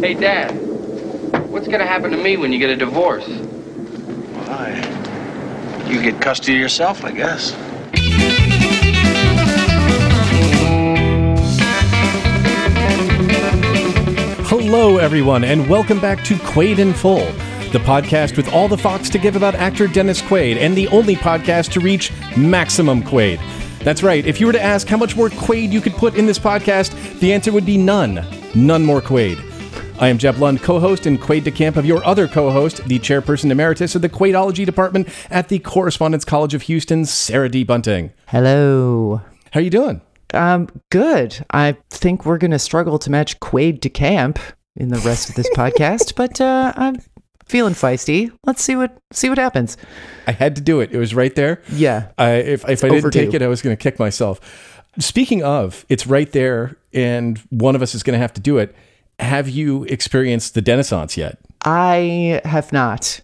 Hey, Dad, what's gonna happen to me when you get a divorce? Why? You get custody yourself, I guess. Hello, everyone, and welcome back to Quaid in Full, the podcast with all the Fox to give about actor Dennis Quaid, and the only podcast to reach maximum Quaid. That's right, if you were to ask how much more Quaid you could put in this podcast, the answer would be none. None more Quaid. I am Jeb Lund, co-host and Quaid DeCamp of your other co-host, the chairperson emeritus of the Quaidology department at the Correspondence College of Houston, Sarah D. Bunting. Hello. How are you doing? Um, good. I think we're gonna struggle to match Quaid to camp in the rest of this podcast, but uh, I'm feeling feisty. Let's see what see what happens. I had to do it. It was right there. Yeah. I, if if I didn't overdue. take it, I was going to kick myself. Speaking of, it's right there, and one of us is going to have to do it. Have you experienced the Renaissance yet? I have not.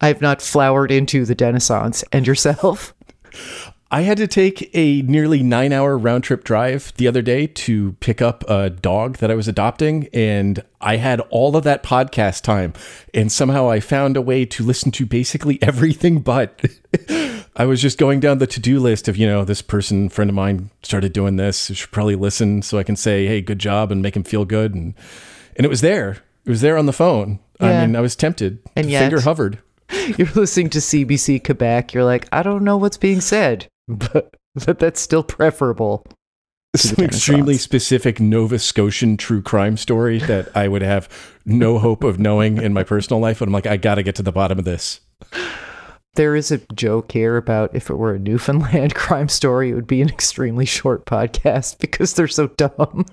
I have not flowered into the Renaissance. And yourself? I had to take a nearly nine hour round trip drive the other day to pick up a dog that I was adopting. And I had all of that podcast time. And somehow I found a way to listen to basically everything but. I was just going down the to do list of, you know, this person, friend of mine, started doing this. I should probably listen so I can say, hey, good job and make him feel good. And, and it was there. It was there on the phone. Yeah. I mean, I was tempted. And yet- finger hovered. You're listening to CBC Quebec. You're like, I don't know what's being said, but, but that's still preferable. some extremely Renaissance. specific Nova Scotian true crime story that I would have no hope of knowing in my personal life. But I'm like, I got to get to the bottom of this. There is a joke here about if it were a Newfoundland crime story, it would be an extremely short podcast because they're so dumb.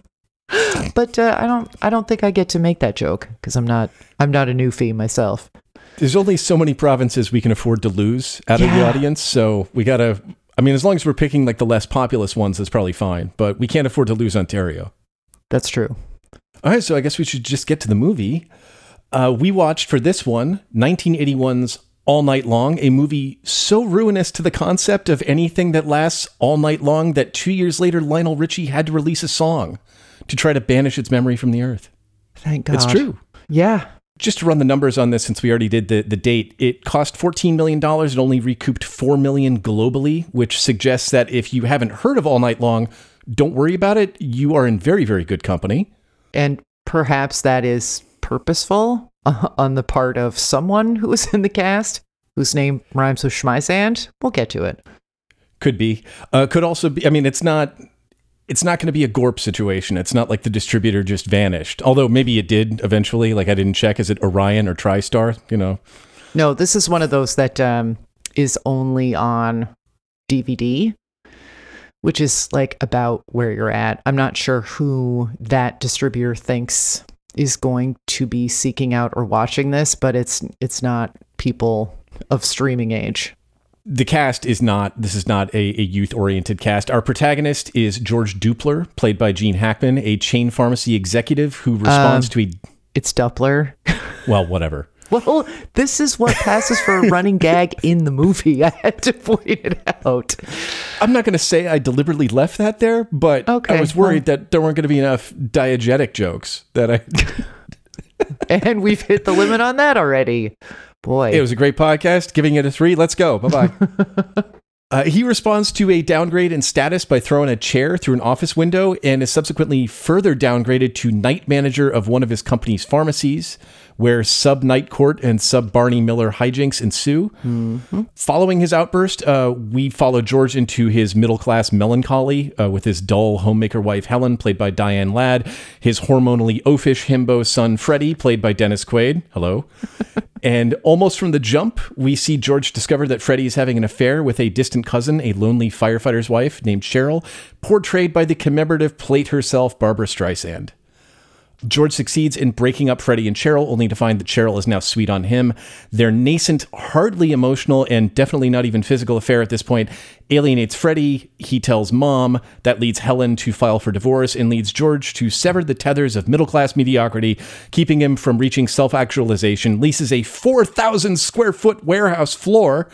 But uh, I don't. I don't think I get to make that joke because I'm not. I'm not a Newfie myself. There's only so many provinces we can afford to lose out of the audience. So we got to, I mean, as long as we're picking like the less populous ones, that's probably fine. But we can't afford to lose Ontario. That's true. All right. So I guess we should just get to the movie. Uh, we watched for this one 1981's All Night Long, a movie so ruinous to the concept of anything that lasts all night long that two years later, Lionel Richie had to release a song to try to banish its memory from the earth. Thank God. It's true. Yeah. Just to run the numbers on this, since we already did the, the date, it cost $14 million and only recouped 4 million globally, which suggests that if you haven't heard of All Night Long, don't worry about it. You are in very, very good company. And perhaps that is purposeful on the part of someone who was in the cast whose name rhymes with Schmeisand. We'll get to it. Could be. Uh, could also be. I mean, it's not. It's not going to be a Gorp situation. It's not like the distributor just vanished. Although maybe it did eventually. Like I didn't check. Is it Orion or TriStar? You know. No, this is one of those that um, is only on DVD, which is like about where you're at. I'm not sure who that distributor thinks is going to be seeking out or watching this, but it's it's not people of streaming age. The cast is not. This is not a, a youth-oriented cast. Our protagonist is George Dupler, played by Gene Hackman, a chain pharmacy executive who responds um, to a It's Dupler. well, whatever. Well, this is what passes for a running gag in the movie. I had to point it out. I'm not going to say I deliberately left that there, but Okay, I was worried that there weren't going to be enough diegetic jokes that I. And we've hit the limit on that already. Boy. It was a great podcast. Giving it a three. Let's go. Bye bye. uh, he responds to a downgrade in status by throwing a chair through an office window and is subsequently further downgraded to night manager of one of his company's pharmacies, where sub Night Court and sub Barney Miller hijinks ensue. Following his outburst, uh, we follow George into his middle class melancholy uh, with his dull homemaker wife Helen, played by Diane Ladd, his hormonally oafish himbo son Freddie, played by Dennis Quaid. Hello. and almost from the jump, we see George discover that Freddie is having an affair with a distant cousin, a lonely firefighter's wife named Cheryl, portrayed by the commemorative plate herself, Barbra Streisand. George succeeds in breaking up Freddie and Cheryl, only to find that Cheryl is now sweet on him. Their nascent, hardly emotional, and definitely not even physical affair at this point alienates Freddie. He tells mom. That leads Helen to file for divorce and leads George to sever the tethers of middle class mediocrity, keeping him from reaching self actualization. Leases a 4,000 square foot warehouse floor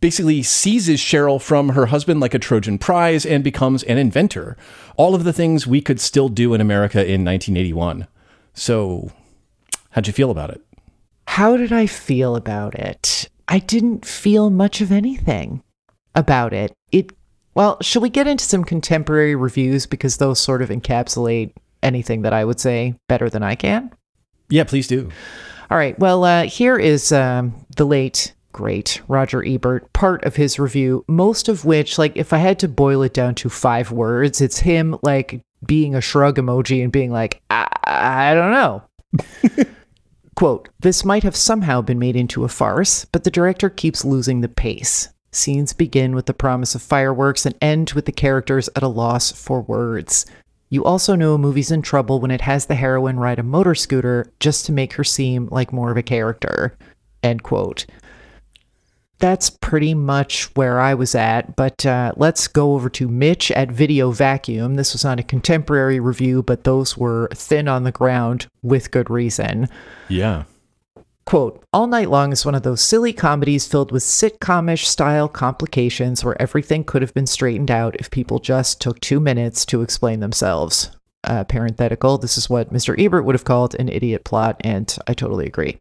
basically seizes Cheryl from her husband like a Trojan prize and becomes an inventor. All of the things we could still do in America in 1981. So, How'd you feel about it? How did I feel about it? I didn't feel much of anything about it. It well, shall we get into some contemporary reviews because those sort of encapsulate anything that I would say better than I can? Yeah, please do. All right. Well, uh, here is um, the late great Roger Ebert part of his review, most of which, like, if I had to boil it down to five words, it's him like being a shrug emoji and being like, I, I don't know. Quote, this might have somehow been made into a farce, but the director keeps losing the pace. Scenes begin with the promise of fireworks and end with the characters at a loss for words. You also know a movie's in trouble when it has the heroine ride a motor scooter just to make her seem like more of a character. End quote. That's pretty much where I was at, but uh, let's go over to Mitch at Video Vacuum. This was not a contemporary review, but those were thin on the ground with good reason. Yeah. Quote, All Night Long is one of those silly comedies filled with sitcomish style complications where everything could have been straightened out if people just took two minutes to explain themselves. Uh, parenthetical, this is what Mr. Ebert would have called an idiot plot, and I totally agree.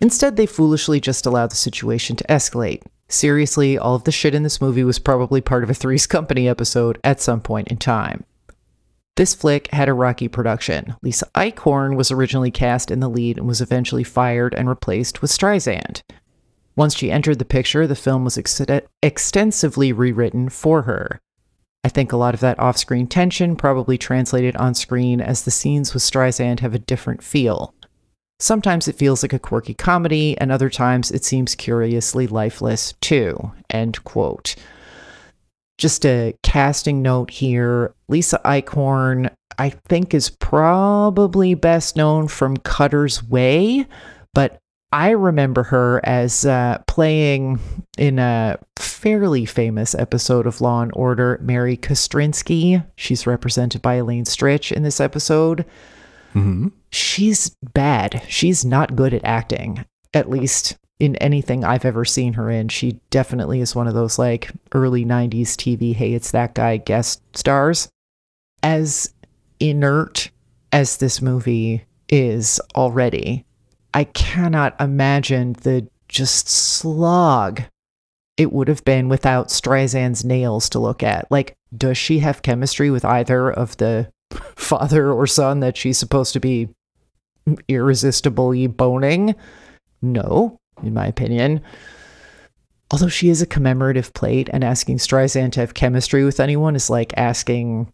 Instead, they foolishly just allow the situation to escalate. Seriously, all of the shit in this movie was probably part of a Three's Company episode at some point in time. This flick had a rocky production. Lisa Eichhorn was originally cast in the lead and was eventually fired and replaced with Streisand. Once she entered the picture, the film was ex- extensively rewritten for her. I think a lot of that off screen tension probably translated on screen as the scenes with Streisand have a different feel. Sometimes it feels like a quirky comedy, and other times it seems curiously lifeless too. End quote. Just a casting note here Lisa Eichhorn, I think, is probably best known from Cutter's Way, but I remember her as uh, playing in a fairly famous episode of Law and Order, Mary Kostrinsky. She's represented by Elaine Stritch in this episode. Mm-hmm. She's bad. She's not good at acting, at least in anything I've ever seen her in. She definitely is one of those like early 90s TV, hey, it's that guy guest stars. As inert as this movie is already, I cannot imagine the just slog it would have been without Streisand's nails to look at. Like, does she have chemistry with either of the father or son that she's supposed to be irresistibly boning? No, in my opinion. Although she is a commemorative plate, and asking Streisand to have chemistry with anyone is like asking,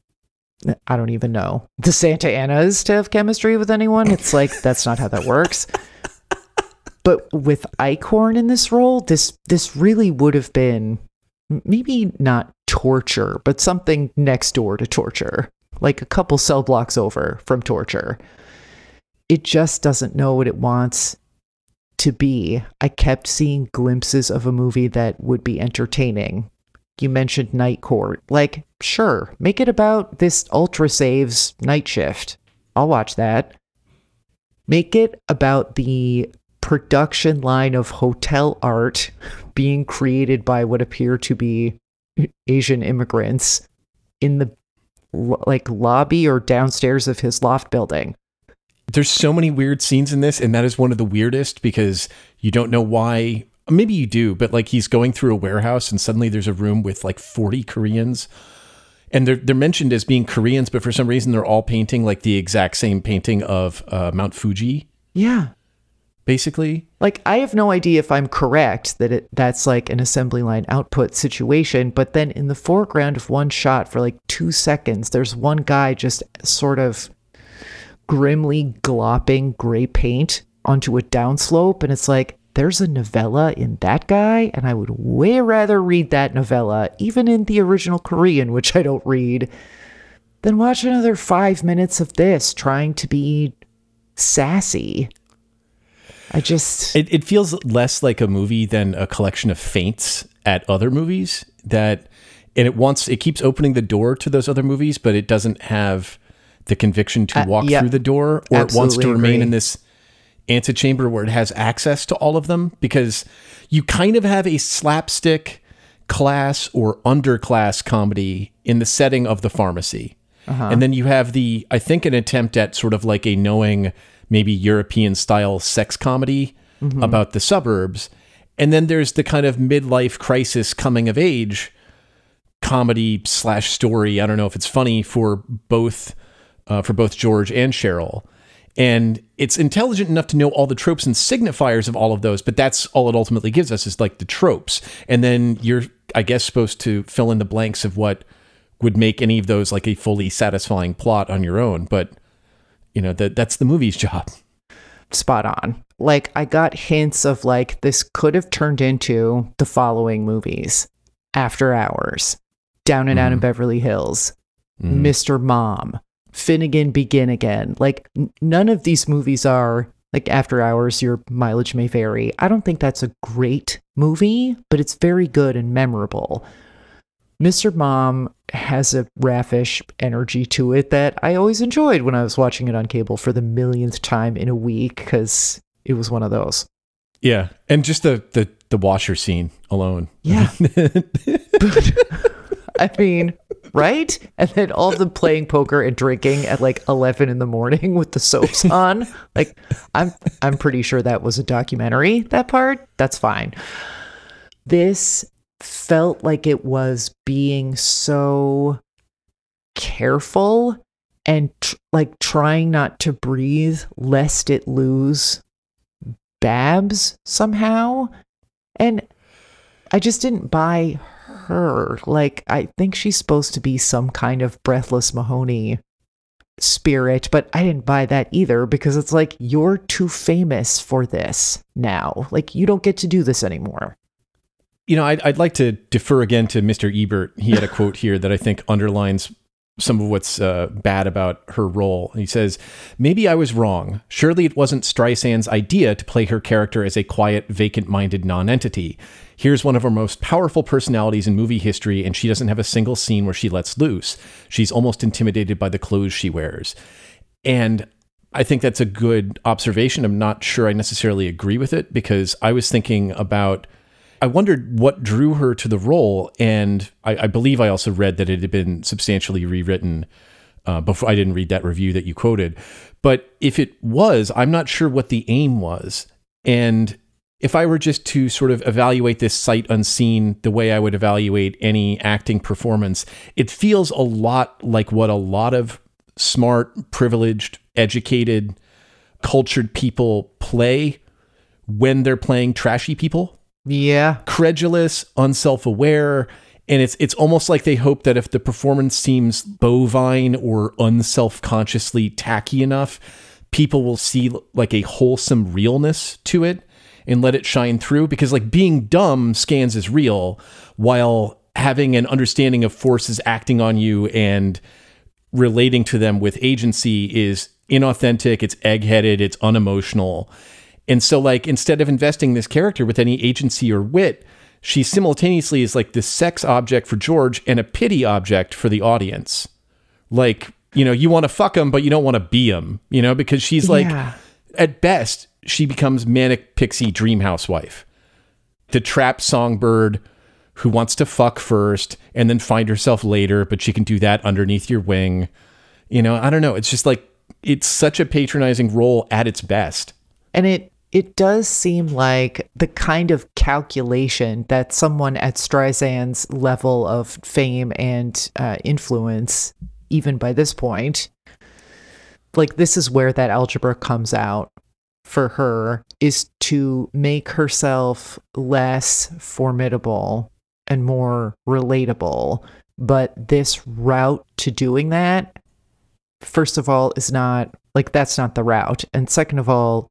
I don't even know, the Santa Anas to have chemistry with anyone. It's like, that's not how that works. But with Eichhorn in this role, this this really would have been maybe not torture, but something next door to torture, like a couple cell blocks over from torture. It just doesn't know what it wants to be. I kept seeing glimpses of a movie that would be entertaining. You mentioned Night Court. Like, sure, make it about this Ultra Saves night shift. I'll watch that. Make it about the production line of hotel art being created by what appear to be Asian immigrants in the like lobby or downstairs of his loft building. There's so many weird scenes in this, and that is one of the weirdest because you don't know why. Maybe you do, but like he's going through a warehouse and suddenly there's a room with like 40 Koreans. And they're, they're mentioned as being Koreans, but for some reason they're all painting like the exact same painting of uh, Mount Fuji, Yeah. Basically. Like I have no idea if I'm correct that it that's like an assembly line output situation, but then in the foreground of one shot for like 2 seconds there's one guy just sort of grimly glopping gray paint onto a downslope and it's like there's a novella in that guy and I would way rather read that novella even in the original Korean which I don't read than watch another 5 minutes of this trying to be sassy. I just It, it feels less like a movie than a collection of feints at other movies that, and it wants, it keeps opening the door to those other movies, but it doesn't have the conviction to Uh, walk yeah. through the door or it wants to remain agree. in this antechamber where it has access to all of them because you kind of have a slapstick class or underclass comedy in the setting of the pharmacy. Uh-huh. And then you have the, I think, an attempt at sort of like a knowing maybe European style sex comedy about the suburbs. And then there's the kind of midlife crisis coming of age comedy slash story. I don't know if it's funny for both uh, for both George and Cheryl. And it's intelligent enough to know all the tropes and signifiers of all of those, but that's all it ultimately gives us is like the tropes. And then you're, I guess, supposed to fill in the blanks of what would make any of those like a fully satisfying plot on your own. But you know that that's the movie's job. spot on. Like I got hints of like this could have turned into the following movies: After Hours, Down and Out in mm-hmm. Beverly Hills, mm-hmm. Mr. Mom, Finnegan Begin Again. Like n- none of these movies are like After Hours. Your mileage may vary. I don't think that's a great movie, but it's very good and memorable. Mr. Mom has a raffish energy to it that I always enjoyed when I was watching it on cable for the millionth time in a week because it was one of those. Yeah, and just the the the washer scene alone. Yeah. I mean, right? And then all the playing poker and drinking at like 11 in the morning with the soaps on. Like I'm I'm pretty sure that was a documentary that part. That's fine. This felt like it was being so careful and tr- like trying not to breathe lest it lose Babs somehow. And I just didn't buy her. Like, I think she's supposed to be some kind of breathless Mahoney spirit, but I didn't buy that either because it's like, you're too famous for this now. Like, you don't get to do this anymore. You know, I'd, I'd like to defer again to Mr. Ebert. He had a quote here that I think underlines some of what's uh, bad about her role. He says, Maybe I was wrong. Surely it wasn't Streisand's idea to play her character as a quiet, vacant minded nonentity. Here's one of her most powerful personalities in movie history, and she doesn't have a single scene where she lets loose. She's almost intimidated by the clothes she wears. And I think that's a good observation. I'm not sure I necessarily agree with it because I was thinking about I wondered what drew her to the role, and I, I believe I also read that it had been substantially rewritten. Uh, before I didn't read that review that you quoted, but if it was, I'm not sure what the aim was. And if I were just to sort of evaluate this sight unseen the way I would evaluate any acting performance, it feels a lot like what a lot of smart, privileged, educated, cultured people play when they're playing trashy people Yeah. credulous, unself-aware, and it's it's almost like they hope that if the performance seems bovine or unself-consciously tacky enough, people will see like a wholesome realness to it and let it shine through because like being dumb scans as real while having an understanding of forces acting on you and relating to them with agency is inauthentic, it's egg-headed, it's unemotional. And so, like, instead of investing this character with any agency or wit, she simultaneously is like this sex object for George and a pity object for the audience. Like, you know, you want to fuck him, but you don't want to be him, you know, because she's like, Yeah. at best, she becomes manic pixie dream housewife, the trap songbird who wants to fuck first and then find herself later, but she can do that underneath your wing. You know, I don't know. It's just like, it's such a patronizing role at its best. And it it does seem like the kind of calculation that someone at Streisand's level of fame and uh, influence, even by this point, like this is where that algebra comes out for her is to make herself less formidable and more relatable. But this route to doing that, first of all, is not like that's not the route. And second of all,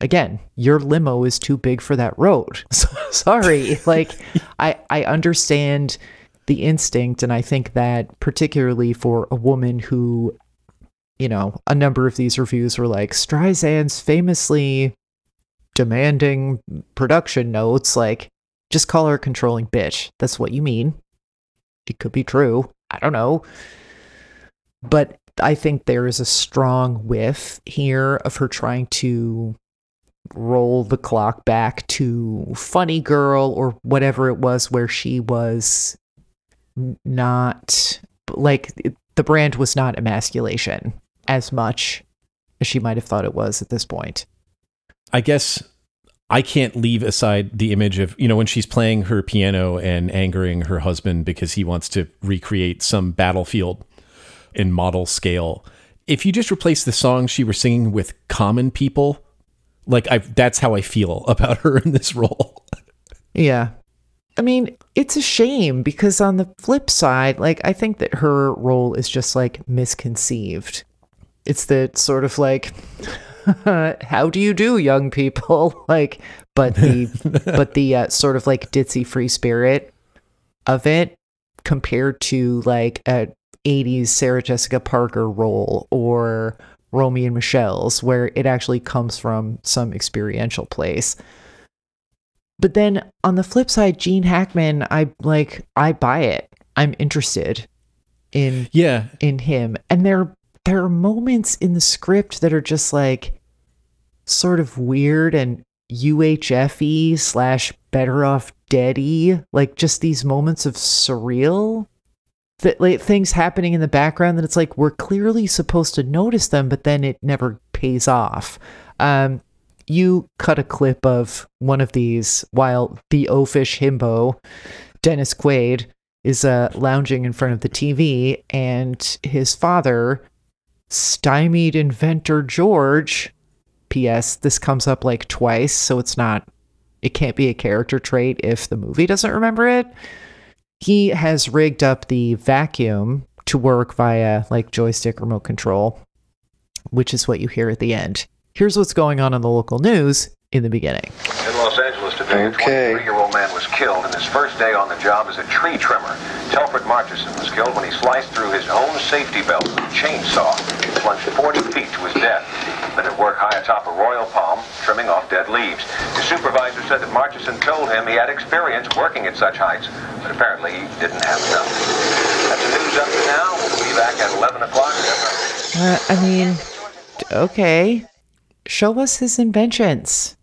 again, your limo is too big for that road. So, sorry. like I I understand the instinct and I think that particularly for a woman who you know, a number of these reviews were like Streisand's famously demanding production notes like just call her a controlling bitch. That's what you mean. It could be true. I don't know. But I think there is a strong whiff here of her trying to roll the clock back to Funny Girl or whatever it was where she was not like the brand was not emasculation as much as she might have thought it was at this point. I guess I can't leave aside the image of, you know, when she's playing her piano and angering her husband because he wants to recreate some battlefield in model scale. If you just replace the song she was singing with common people, like I that's how I feel about her in this role. Yeah. I mean, it's a shame because on the flip side, like I think that her role is just like misconceived. It's the sort of like how do you do young people like but the but the uh, sort of like ditzy free spirit of it compared to like a 80s Sarah Jessica Parker role or Romy and Michelle's where it actually comes from some experiential place. But then on the flip side, Gene Hackman, I like I buy it. I'm interested in Yeah. in him. And there there are moments in the script that are just like sort of weird and UHFE slash better off deady. Like just these moments of surreal that like things happening in the background that it's like we're clearly supposed to notice them, but then it never pays off. Um you cut a clip of one of these while the oafish himbo, Dennis Quaid, is uh, lounging in front of the TV, and his father, stymied inventor George. P.S. This comes up like twice, so it's not, it can't be a character trait if the movie doesn't remember it. He has rigged up the vacuum to work via like joystick remote control, which is what you hear at the end. Here's what's going on in the local news in the beginning. In Los Angeles today, Okay. a 23-year-old man was killed in his first day on the job as a tree trimmer. Telford Marchison was killed when he sliced through his own safety belt with a chainsaw. He plunged 40 feet to his death. Then at work high atop a royal palm, trimming off dead leaves. His supervisor said that Marchison told him he had experience working at such heights, but apparently he didn't have enough. That's the news up to now. We'll be back at 11 o'clock. Uh, I mean, okay. Show us his inventions.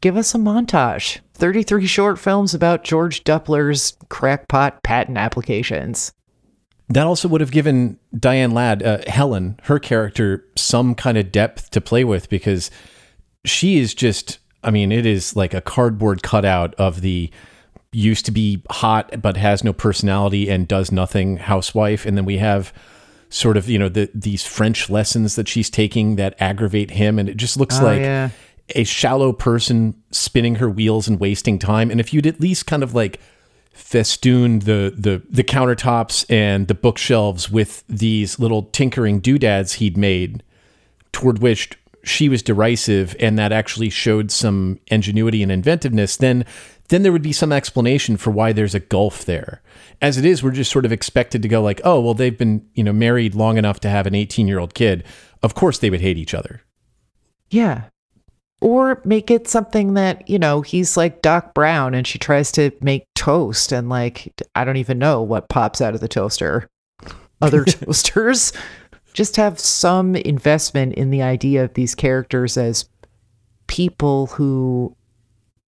Give us a montage. 33 short films about George Doppler's crackpot patent applications. That also would have given Diane Ladd, uh, Helen, her character, some kind of depth to play with because she is just, I mean, it is like a cardboard cutout of the used to be hot but has no personality and does nothing housewife. And then we have sort of, you know, the, these French lessons that she's taking that aggravate him. And it just looks Oh, like yeah. A shallow person spinning her wheels and wasting time. And if you'd at least kind of like festooned the the the countertops and the bookshelves with these little tinkering doodads he'd made, toward which she was derisive, and that actually showed some ingenuity and inventiveness, then then there would be some explanation for why there's a gulf there. As it is, we're just sort of expected to go like, oh, well, they've been you know married long enough to have an 18 year old kid. Of course, they would hate each other. Yeah. Or make it something that, you know, he's like Doc Brown and she tries to make toast and like, I don't even know what pops out of the toaster. Other toasters. Just have some investment in the idea of these characters as people who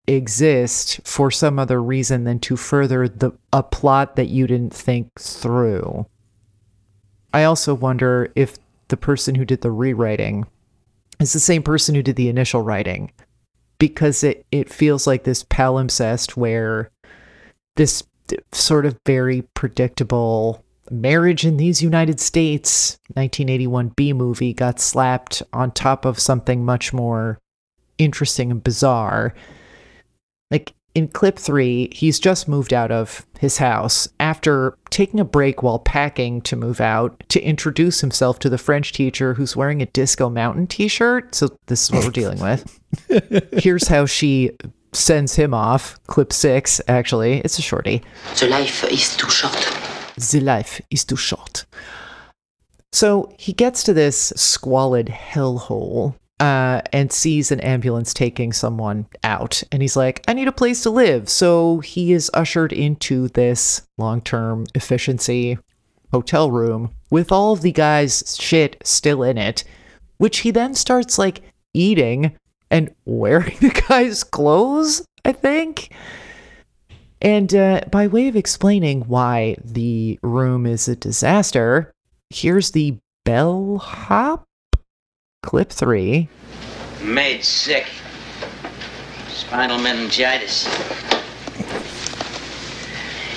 exist for some other reason than to further the a plot that you didn't think through. I also wonder if the person who did the rewriting is the same person who did the initial writing because it, it feels like this palimpsest where this sort of very predictable marriage in these United States 1981 B movie got slapped on top of something much more interesting and bizarre. Like in clip three, he's just moved out of his house after taking a break while packing to move out to introduce himself to the French teacher who's wearing a Disco Mountain t shirt. So, this is what we're dealing with. Here's how she sends him off. Clip six, actually. It's a shorty. The life is too short. The life is too short. So he gets to this squalid hellhole uh, and sees an ambulance taking someone out. And he's like, I need a place to live. So he is ushered into this long term efficiency hotel room with all of the guy's shit still in it, which he then starts like eating and wearing the guy's clothes, I think. And uh, by way of explaining why the room is a disaster, here's the bellhop. Clip three. Made sick. Spinal meningitis.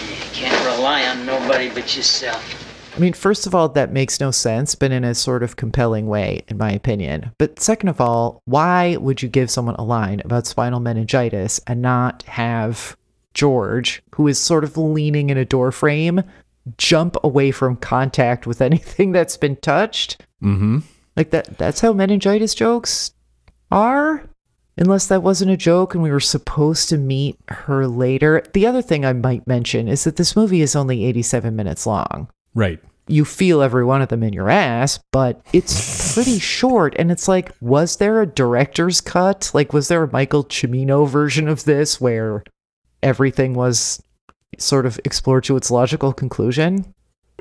You can't rely on nobody but yourself. I mean, first of all, that makes no sense, but in a sort of compelling way, in my opinion. But second of all, why would you give someone a line about spinal meningitis and not have George, who is sort of leaning in a door frame, jump away from contact with anything that's been touched? Mm-hmm. Like that that's how meningitis jokes are? Unless that wasn't a joke and we were supposed to meet her later. The other thing I might mention is that this movie is only 87 minutes long Right. you feel every one of them in your ass, but it's pretty short. And it's like, was there a director's cut? Like, was there a Michael Cimino version of this where everything was sort of explored to its logical conclusion?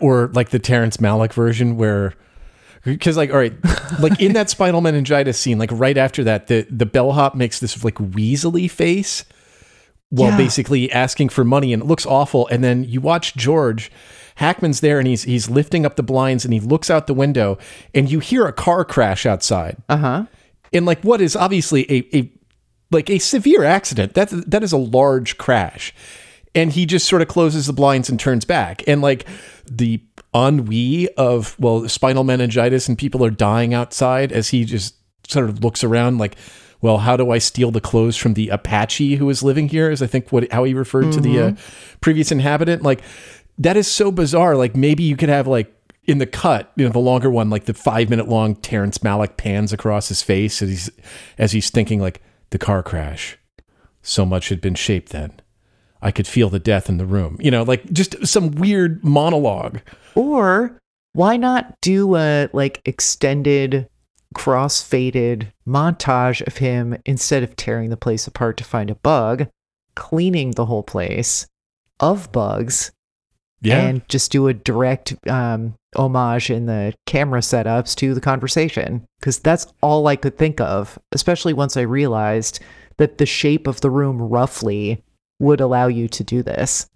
Or like the Terrence Malick version where because like all right like in that spinal meningitis scene like right after that the the bellhop makes this like weaselly face while Yeah. basically asking for money and it looks awful and then you watch George Hackman's there and he's he's lifting up the blinds and he looks out the window and you hear a car crash outside Uh huh. in like what is obviously a, a like a severe accident. That that is a large crash. And he just sort of closes the blinds and turns back. And like the ennui of well, spinal meningitis and people are dying outside as he just sort of looks around like, well, how do I steal the clothes from the Apache who is living here? Is I think what how he referred to the uh, previous inhabitant. Like that is so bizarre. Like maybe you could have like in the cut, you know, the longer one, like the five minute long Terrence Malick pans across his face as he's as he's thinking like the car crash. So much had been shaped then. I could feel the death in the room. You know, like just some weird monologue. Or why not do a like extended cross faded montage of him instead of tearing the place apart to find a bug, cleaning the whole place of bugs and just do a direct um, homage in the camera setups to the conversation because that's all I could think of, especially once I realized that the shape of the room roughly would allow you to do this.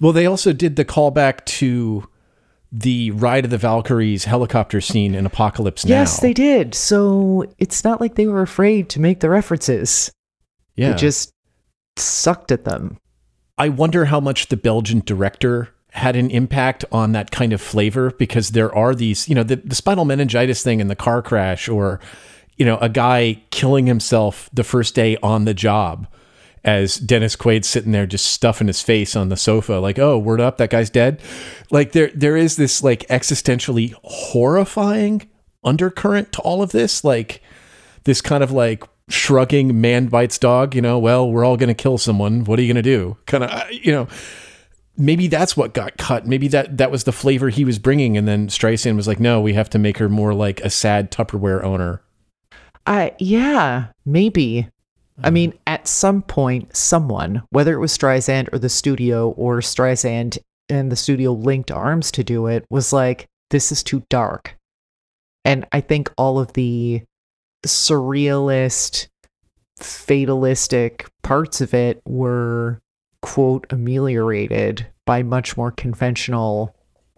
Well, they also did the callback to the Ride of the Valkyries helicopter scene in Apocalypse Now. Yes, they did. So it's not like they were afraid to make the references. Yeah. They just sucked at them. I wonder how much the Belgian director had an impact on that kind of flavor because there are these, you know, the, the spinal meningitis thing in the car crash or, you know, a guy killing himself the first day on the job as Dennis Quaid's sitting there just stuffing his face on the sofa, like, oh, word up, that guy's dead. Like there there is this like existentially horrifying undercurrent to all of this. Like this kind of like shrugging man bites dog, you know, well, we're all to kill someone. What are you to do? Kind of, uh, you know, maybe that's what got cut. Maybe that that was the flavor he was bringing. And then Streisand was like, no, we have to make her more like a sad Tupperware owner. I yeah, maybe. I mean, at some point, someone, whether it was Streisand or the studio or Streisand and the studio linked arms to do it, was like, this is too dark. And I think all of the surrealist, fatalistic parts of it were, quote, ameliorated by much more conventional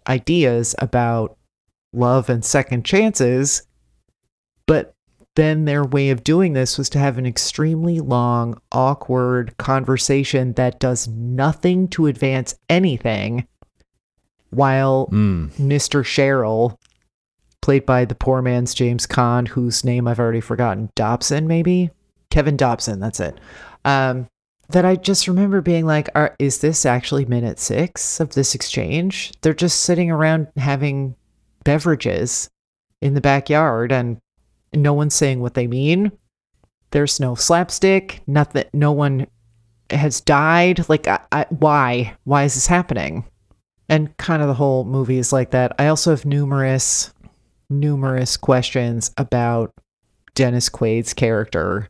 ideas about love and second chances. But then their way of doing this was to have an extremely long, awkward conversation that does nothing to advance anything while Mm. Mr. Cheryl, played by the poor man's James Caan, whose name I've already forgotten, Dobson, maybe? Kevin Dobson, that's it. Um, that I just remember being like, Are, is this actually minute six of this exchange? They're just sitting around having beverages in the backyard and no one's saying what they mean. There's no slapstick, nothing, no one has died. Like, I, I, why? Why is this happening? and kind of the whole movie is like that. I also have numerous, numerous questions about Dennis Quaid's character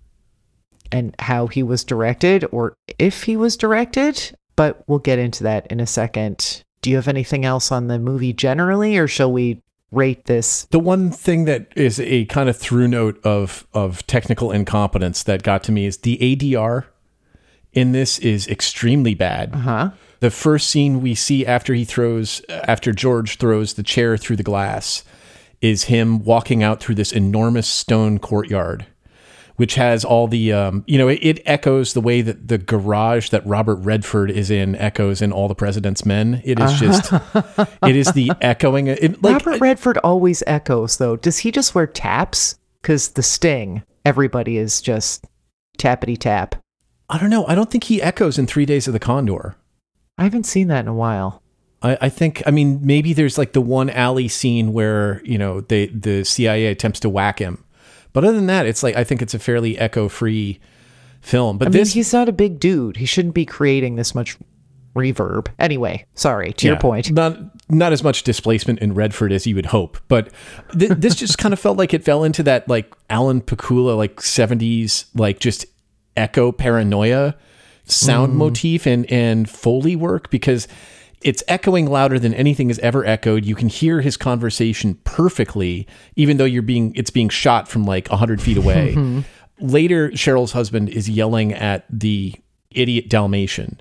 and how he was directed or if he was directed, but we'll get into that in a second. Do you have anything else on the movie generally, or shall we rate this? The one thing that is a kind of through note of of technical incompetence that got to me is the ADR in this is extremely bad. Uh huh. The first scene we see after he throws, after George throws the chair through the glass, is him walking out through this enormous stone courtyard, which has all the, um, you know, it, it echoes the way that the garage that Robert Redford is in echoes in All the President's Men. It is just, it is the echoing. It, like, Robert Redford always echoes, though. Does he just wear taps? Because the Sting, everybody is just tappity tap. I don't know. I don't think he echoes in Three Days of the Condor. I haven't seen that in a while. I, I think I mean maybe there's like the one alley scene where you know they the CIA attempts to whack him, but other than that, it's like I think it's a fairly echo free film. But I mean, this he's not a big dude. He shouldn't be creating this much reverb. Anyway, sorry, to your point. not not as much displacement in Redford as you would hope, but th- this just kind of felt like it fell into that like Alan Pakula like 70s like just echo paranoia sound mm. motif and and foley work because it's echoing louder than anything has ever echoed. You can hear his conversation perfectly, even though you're being it's being shot from like hundred feet away. Mm-hmm. Later, Cheryl's husband is yelling at the idiot Dalmatian.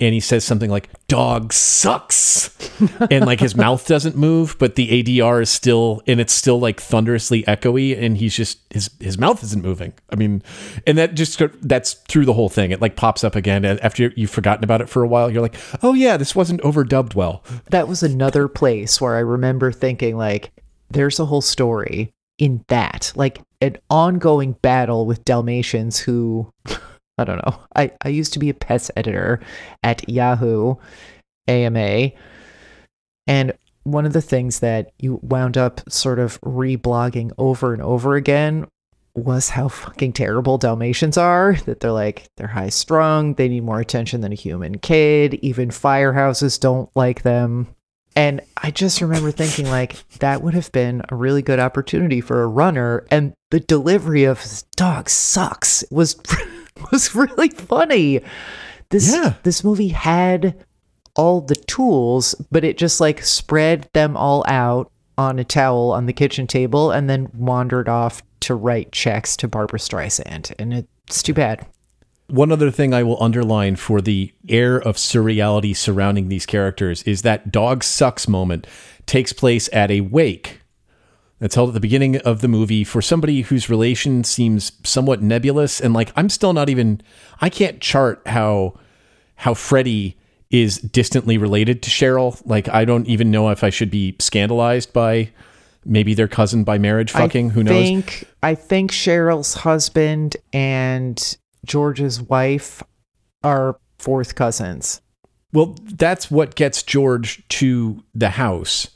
And he says something like, dog sucks. and like his mouth doesn't move, but the ADR is still, and it's still like thunderously echoey. And he's just, his, his mouth isn't moving. I mean, and that just, that's through the whole thing. It like pops up again after you've forgotten about it for a while. You're like, oh yeah, this wasn't overdubbed well. That was another place where I remember thinking, like, there's a whole story in that, like an ongoing battle with Dalmatians who, I don't know. I, I used to be a pets editor at Yahoo AMA. And one of the things that you wound up sort of reblogging over and over again was how fucking terrible Dalmatians are. That they're like, they're high strung, they need more attention than a human kid. Even firehouses don't like them. And I just remember thinking, like, that would have been a really good opportunity for a runner. And the delivery of his dog sucks was was really funny. This Yeah. this movie had all the tools, but it just like spread them all out on a towel on the kitchen table and then wandered off to write checks to Barbra Streisand. And it's too bad. One other thing I will underline for the air of surreality surrounding these characters is that dog sucks moment takes place at a wake that's held at the beginning of the movie for somebody whose relation seems somewhat nebulous and like I'm still not even I can't chart how how Freddie is distantly related to Cheryl. Like I don't even know if I should be scandalized by maybe their cousin by marriage fucking. I Who knows? think, I think Cheryl's husband and George's wife are fourth cousins. Well, that's what gets George to the house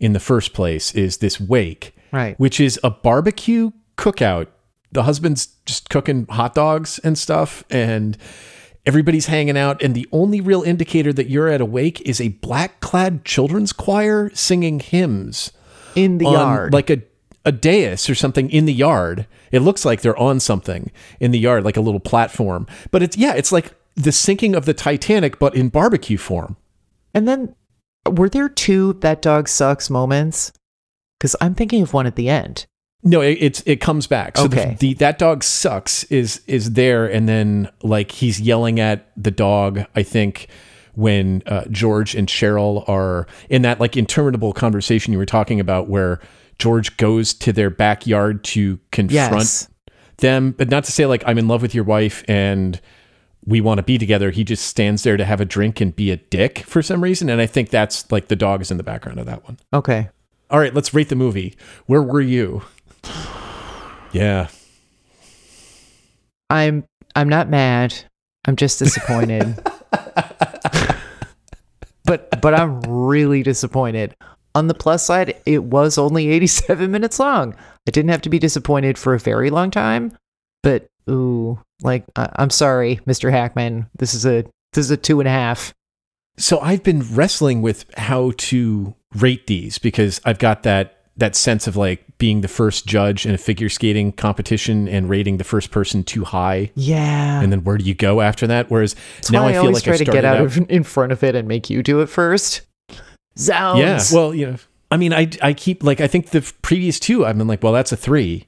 in the first place is this wake, Right. which is a barbecue cookout. The husband's just cooking hot dogs and stuff and everybody's hanging out and the only real indicator that you're at a wake is a black-clad children's choir singing hymns In the yard. like a a dais or something in the yard. It looks like they're on something in the yard, like a little platform. But it's yeah, it's like the sinking of the Titanic, but in barbecue form. and then were there two that dog sucks moments? Because I'm thinking of one at the end. No, it, it's it comes back. So Okay. the, the that dog sucks is is there, and then like he's yelling at the dog. I think when uh, George and Cheryl are in that like interminable conversation you were talking about, where George goes to their backyard to confront Yes. them, but not to say like I'm in love with your wife and we want to be together. He just stands there to have a drink and be a dick for some reason, and I think that's like the dog is in the background of that one. Okay. All right, let's rate the movie. Where were you? Yeah. I'm I'm not mad. I'm just disappointed. but but I'm really disappointed. On the plus side, it was only 87 minutes long. I didn't have to be disappointed for a very long time. But ooh, like I, I'm sorry, Mr. Hackman. This is a this is a two and a half. So I've been wrestling with how to rate these because I've got that that sense of like being the first judge in a figure skating competition and rating the first person too high. Yeah. And then where do you go after that? Whereas That's now I I, feel always like try I to get out, out of in front of it and make you do it first. Zounds. Yeah. Well, you know, I mean, I I keep like I think the previous two I've been like, well, that's a three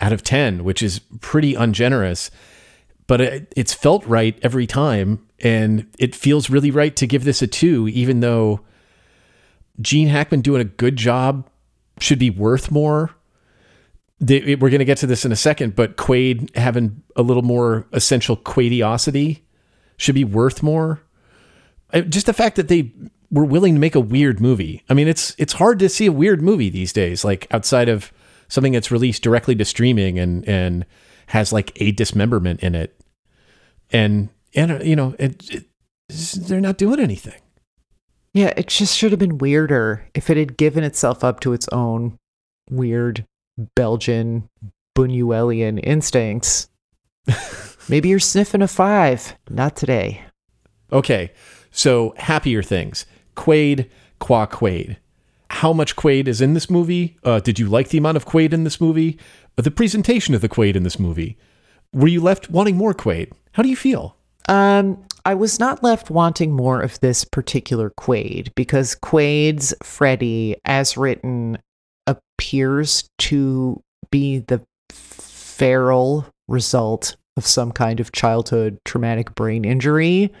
out of ten, which is pretty ungenerous, but it, it's felt right every time, and it feels really right to give this a two, even though Gene Hackman doing a good job should be worth more. We're going to get to this in a second, but Quaid having a little more essential Quaidiosity should be worth more. Just the fact that they were willing to make a weird movie. I mean, it's it's hard to see a weird movie these days, like outside of something that's released directly to streaming and and has like a dismemberment in it, and and you know, it, it, they're not doing anything. Yeah, it just should have been weirder if it had given itself up to its own weird Belgian Buñuelian instincts. Maybe you're sniffing a five. Not today. Okay, so happier things. Quaid, qua Quaid. How much Quaid is in this movie? Uh, did you like the amount of Quaid in this movie? Uh, the presentation of the Quaid in this movie? Were you left wanting more Quaid? How do you feel? Um, I was not left wanting more of this particular Quaid because Quaid's Freddy, as written, appears to be the feral result of some kind of childhood traumatic brain injury,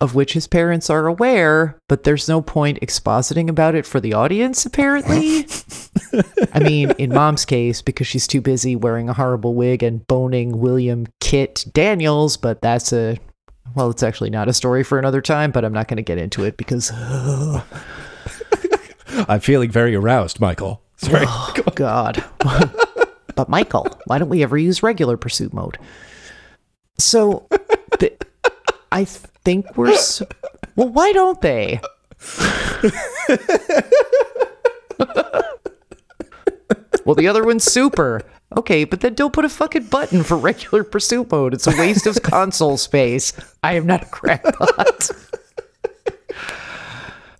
of which his parents are aware, but there's no point expositing about it for the audience, apparently. I mean, in mom's case, because she's too busy wearing a horrible wig and boning William Kit Daniels, but that's a well, it's actually not a story for another time, but I'm not going to get into it because I'm feeling very aroused, Michael. Sorry. oh god. but Michael, why don't we ever use regular pursuit mode? So the, I think we're Well, why don't they? well, the other one's super. Okay, but then don't put a fucking button for regular pursuit mode. It's a waste of console space. I am not a crackpot.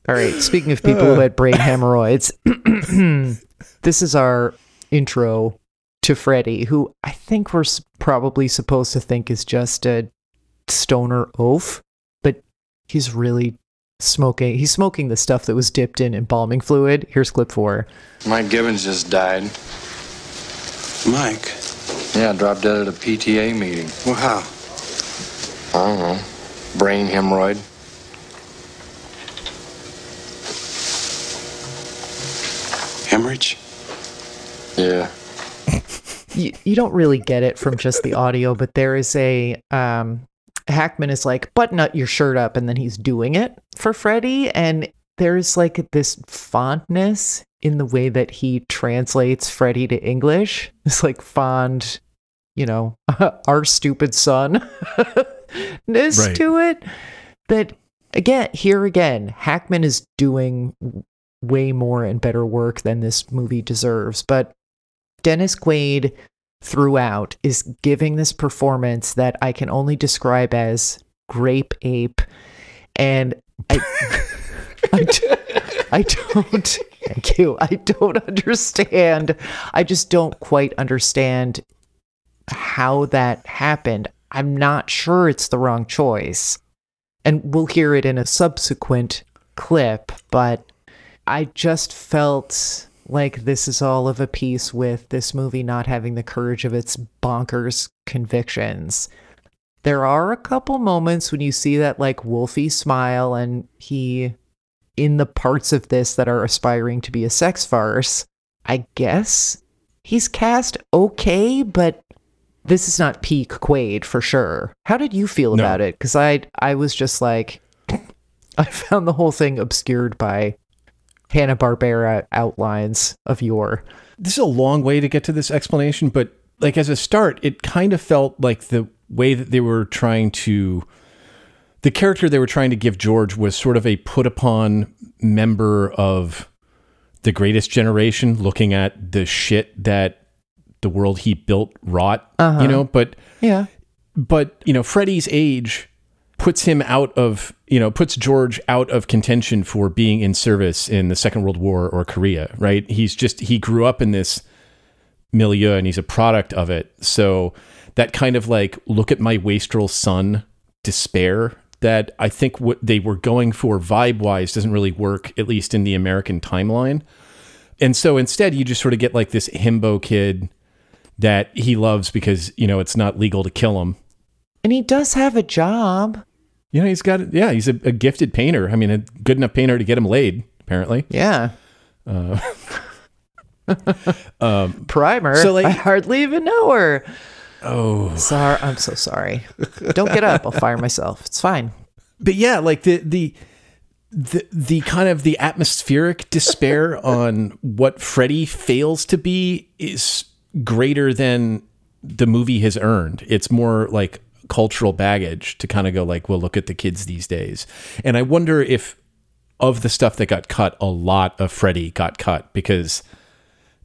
All right, speaking of people who had brain hemorrhoids, this is our intro to Freddy, who I think we're probably supposed to think is just a stoner oaf, he's really smoking. He's smoking the stuff that was dipped in embalming fluid. Here's clip four. Mike Gibbons just died. Mike. Yeah, dropped dead at a PTA meeting. Well, how? I don't know. Brain hemorrhoid. Hemorrhage? Yeah. you, you don't really get it from just the audio, but there is a um Hackman is like, button up your shirt up, and then he's doing it for Freddy, and there's like this fondness in the way that he translates Freddy to English. It's like fond, you know, our stupid son ness Right. to it. That again, here again, Hackman is doing way more and better work than this movie deserves. But Dennis Quaid throughout is giving this performance that I can only describe as grape ape. And I, I, d- I don't, thank you. I don't understand. I just don't quite understand how that happened. I'm not sure it's the wrong choice. And we'll hear it in a subsequent clip, but I just felt like this is all of a piece with this movie not having the courage of its bonkers convictions. There are a couple moments when you see that like Wolfie smile and he in the parts of this that are aspiring to be a sex farce. I guess he's cast okay, but this is not peak Quaid for sure. How did you feel No. about it? Because I I was just like I found the whole thing obscured by Hanna Barbera outlines of yore. this is a long way to get to this explanation, but like as a start, it kind of felt like the way that they were trying to the character they were trying to give George was sort of a put upon member of the greatest generation looking at the shit that the world he built wrought, Uh-huh. you know, but Yeah. but you know Freddie's age puts him out of you know puts George out of contention for being in service in the Second World War or Korea, right? He's just he grew up in this milieu and he's a product of it. So that kind of like look at my wastrel son despair that I think what they were going for vibe wise doesn't really work at least in the American timeline. And so instead you just sort of get like this himbo kid that he loves because, you know, it's not legal to kill him. And he does have a job. You know, he's got yeah, he's a, a gifted painter. I mean, a good enough painter to get him laid, apparently. Yeah. Uh, um, Primer. So, like- I hardly even know her. Oh, Sorry, I'm so sorry. Don't get up. I'll fire myself. It's fine. but yeah, like the the the the kind of the atmospheric despair on what Freddy fails to be is greater than the movie has earned. It's more like cultural baggage to kind of go like, well, look at the kids these days. And I wonder if of the stuff that got cut, a lot of Freddy got cut because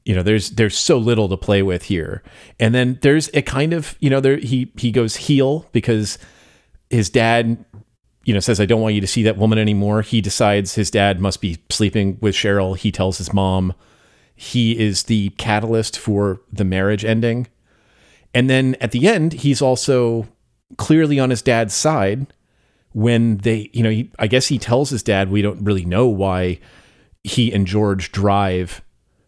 you know there's there's so little to play with here. And then there's a kind of you know there he he goes heel because his dad you know says i don't want you to see that woman anymore. He decides his dad must be sleeping with cheryl. He tells his mom. He is the catalyst for the marriage ending. And then at the end he's also clearly on his dad's side when they you know he, i guess he tells his dad we don't really know why he and george drive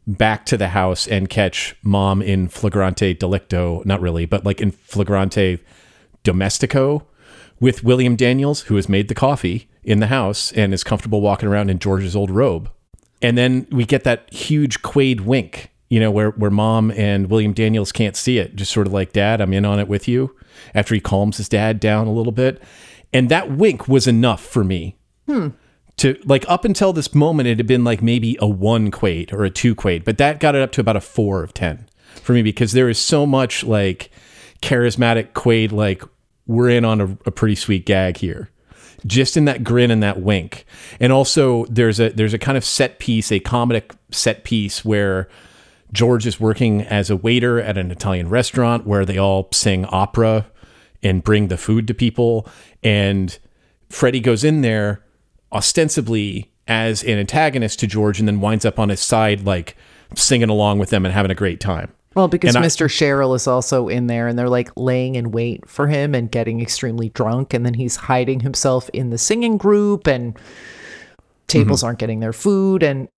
back to the house and catch mom in flagrante delicto. Not really but like in flagrante domestico with william daniels who has made the coffee in the house and is comfortable walking around in george's old robe. And then we get that huge quaid wink you know where where mom and william daniels can't see it just sort of like dad i'm in on it with you after he calms his dad down a little bit. And that wink was enough for me hmm. to like up until this moment it had been like maybe a one quaid or a two quaid but that got it up to about a four of ten for me because there is so much like charismatic quaid like we're in on a, a pretty sweet gag here just in that grin and that wink. And also there's a there's a kind of set piece a comedic set piece where george is working as a waiter at an italian restaurant where they all sing opera and bring the food to people and freddie goes in there ostensibly as an antagonist to George and then winds up on his side, like singing along with them and having a great time. Well, because And I- Mr. Cheryl is also in there and they're like laying in wait for him and getting extremely drunk. And then he's hiding himself in the singing group and tables mm-hmm. aren't getting their food. And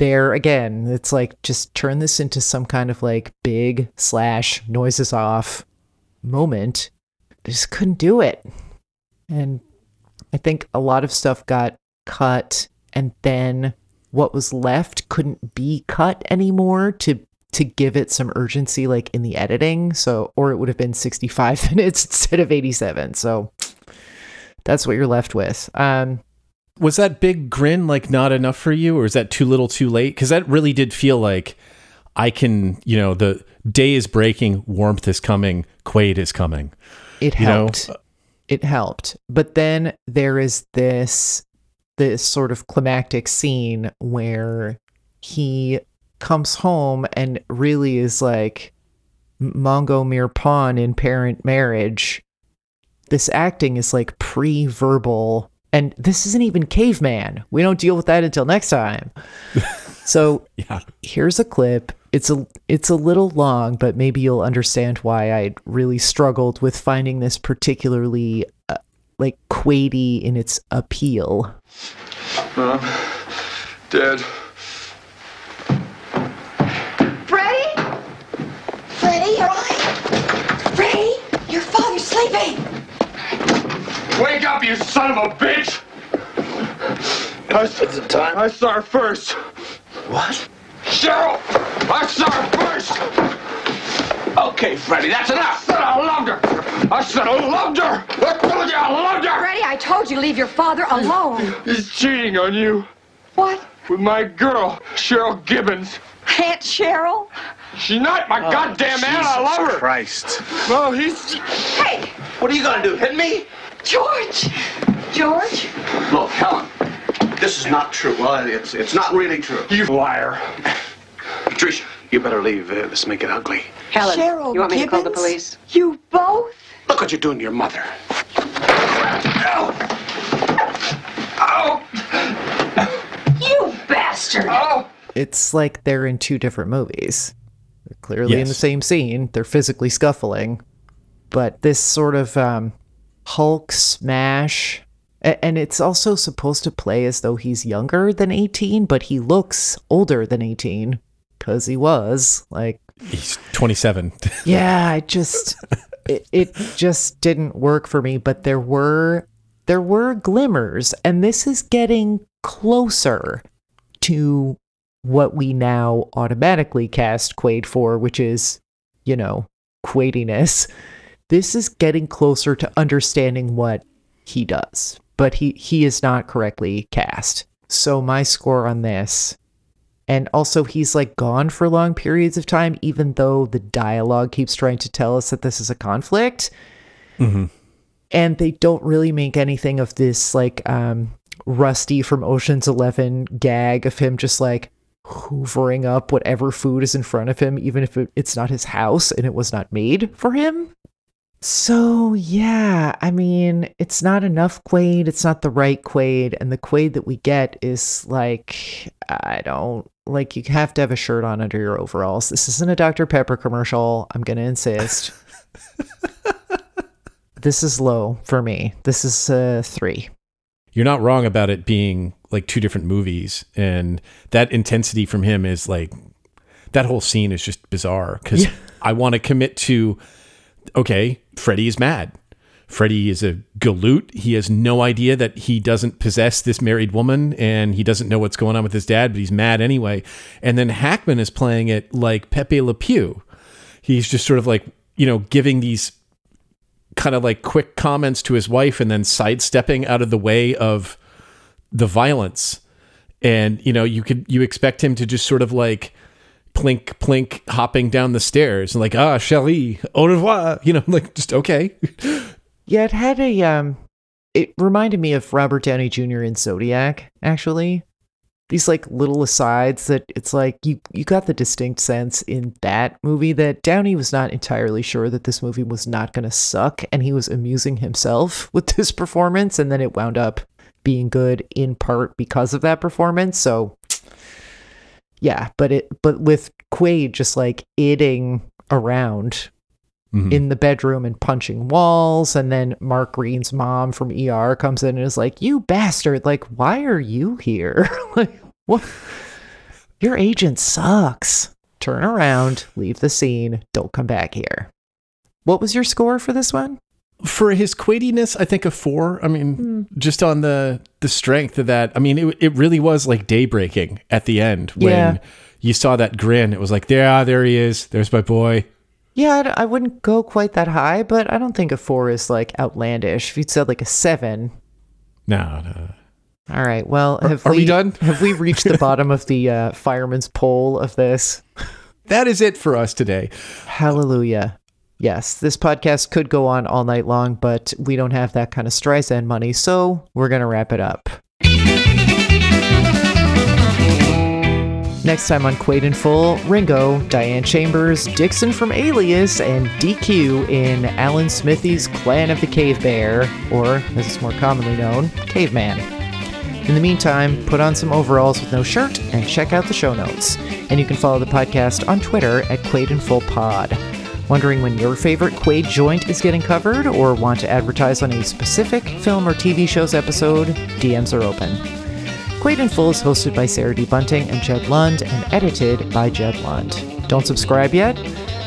there again, it's like just turn this into some kind of like big slash noises off moment. I just couldn't do it. And I think a lot of stuff got cut and then what was left couldn't be cut anymore to to give it some urgency like in the editing so or it would have been 65 minutes instead of 87 so that's what you're left with um Was that big grin like not enough for you, or is that too little too late? Because that really did feel like I can, you know, the day is breaking, warmth is coming, Quaid is coming. it You know, helped it helped but then there is this this sort of climactic scene where he comes home and really is like mongo mirpan in parent marriage this acting is like pre-verbal and this isn't even caveman we don't deal with that until next time so Yeah. here's a clip it's a it's a little long but maybe you'll understand why i really struggled with finding this particularly uh, like quady in its appeal Mom, Dad. Wake up, you son of a bitch! I, Is it time? I saw her first. What? Cheryl! I saw her first! Okay, Freddy, that's enough! I said I loved her! I said I loved her! I told you I loved her! Freddy, I told you leave your father alone. He's cheating on you What? with my girl, Cheryl Gibbons. Aunt Cheryl? She's not my oh, goddamn aunt. I love her. Christ. No, he's. Hey, What are you gonna do? Hit me? George! George? Look, Helen, this is not true. Well, it's it's not really true. You liar. Patricia, you better leave. Uh, this may get ugly. Helen, Cheryl you want me to call the police? You both? Look what you're doing to your mother. You bastard! Oh! it's like they're in two different movies they're clearly in the same scene they're physically scuffling but this sort of um hulk smash and it's also supposed to play as though he's younger than 18 but he looks older than 18 because he was like He's 27. yeah i just it, it just didn't work for me but there were there were glimmers and this is getting closer to what we now automatically cast Quaid for, which is, you know, Quaidiness. This is getting closer to understanding what he does, but he he is not correctly cast. So my score on this and also he's like gone for long periods of time even though the dialogue keeps trying to tell us that this is a conflict. And they don't really make anything of this like um rusty from oceans 11 gag of him just like hoovering up whatever food is in front of him even if it, it's not his house and it was not made for him so yeah i mean it's not enough quaid it's not the right quaid and the quaid that we get is like i don't like you have to have a shirt on under your overalls. This isn't a dr pepper commercial i'm gonna insist. This is low for me. This is uh three. You're not wrong about it being like two different movies, and that intensity from him is like that whole scene is just bizarre because Yeah. I want to commit to okay, Freddy is mad. Freddy is a galoot. He has no idea that he doesn't possess this married woman and he doesn't know what's going on with his dad, but he's mad anyway. And then Hackman is playing it like Pepe Le Pew. He's just sort of like, you know, giving these kind of like quick comments to his wife and then sidestepping out of the way of the violence. And, you know, you could, you expect him to just sort of like, plink plink hopping down the stairs and like ah Cherie au revoir you know like just okay Yeah, it had a um it reminded me of Robert Downey Jr. in Zodiac, actually. These like little asides that it's like you you got the distinct sense in that movie that Downey was not entirely sure that this movie was not going to suck and he was amusing himself with this performance and then it wound up being good in part because of that performance. So yeah, but it but with Quaid just like iding around Mhm. in the bedroom and punching walls. And then Mark Greene's mom from ER comes in and is like, You bastard, like, why are you here? like, what? Your agent sucks. Turn around, leave the scene, don't come back here. What was your score for this one? For his quaidiness I think a 4 I mean just on the the strength of that I mean it, it really was like daybreaking at the end when Yeah. you saw that grin it was like there there he is there's my boy Yeah, I wouldn't go quite that high, but I don't think a four is like outlandish. If you'd said like a seven, no no all right. Well, have are we done? Have we reached the bottom of the uh, fireman's pole of this? that is it for us today Hallelujah. Yes, this podcast could go on all night long, but we don't have that kind of Streisand money, so we're going to wrap it up. Next time on Quaid in Full, Ringo, Diane Chambers, Dixon from Alias, and DQ in Alan Smithee's Clan of the Cave Bear, or as it's more commonly known, Caveman. In the meantime, put on some overalls with no shirt and check out the show notes. And you can follow the podcast on Twitter at Quaid in Full Pod. Wondering when your favorite Quaid joint is getting covered or want to advertise on a specific film or TV show's episode? DMs are open. Quaid in Full is hosted by Sarah D. Bunting and Jed Lund and edited by Jed Lund. Don't subscribe yet?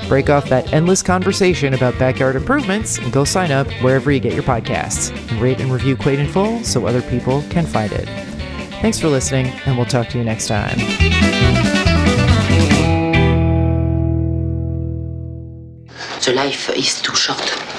Break off that endless conversation about backyard improvements and go sign up wherever you get your podcasts. And rate and review Quaid in Full so other people can find it. Thanks for listening, and we'll talk to you next time. The life is too short.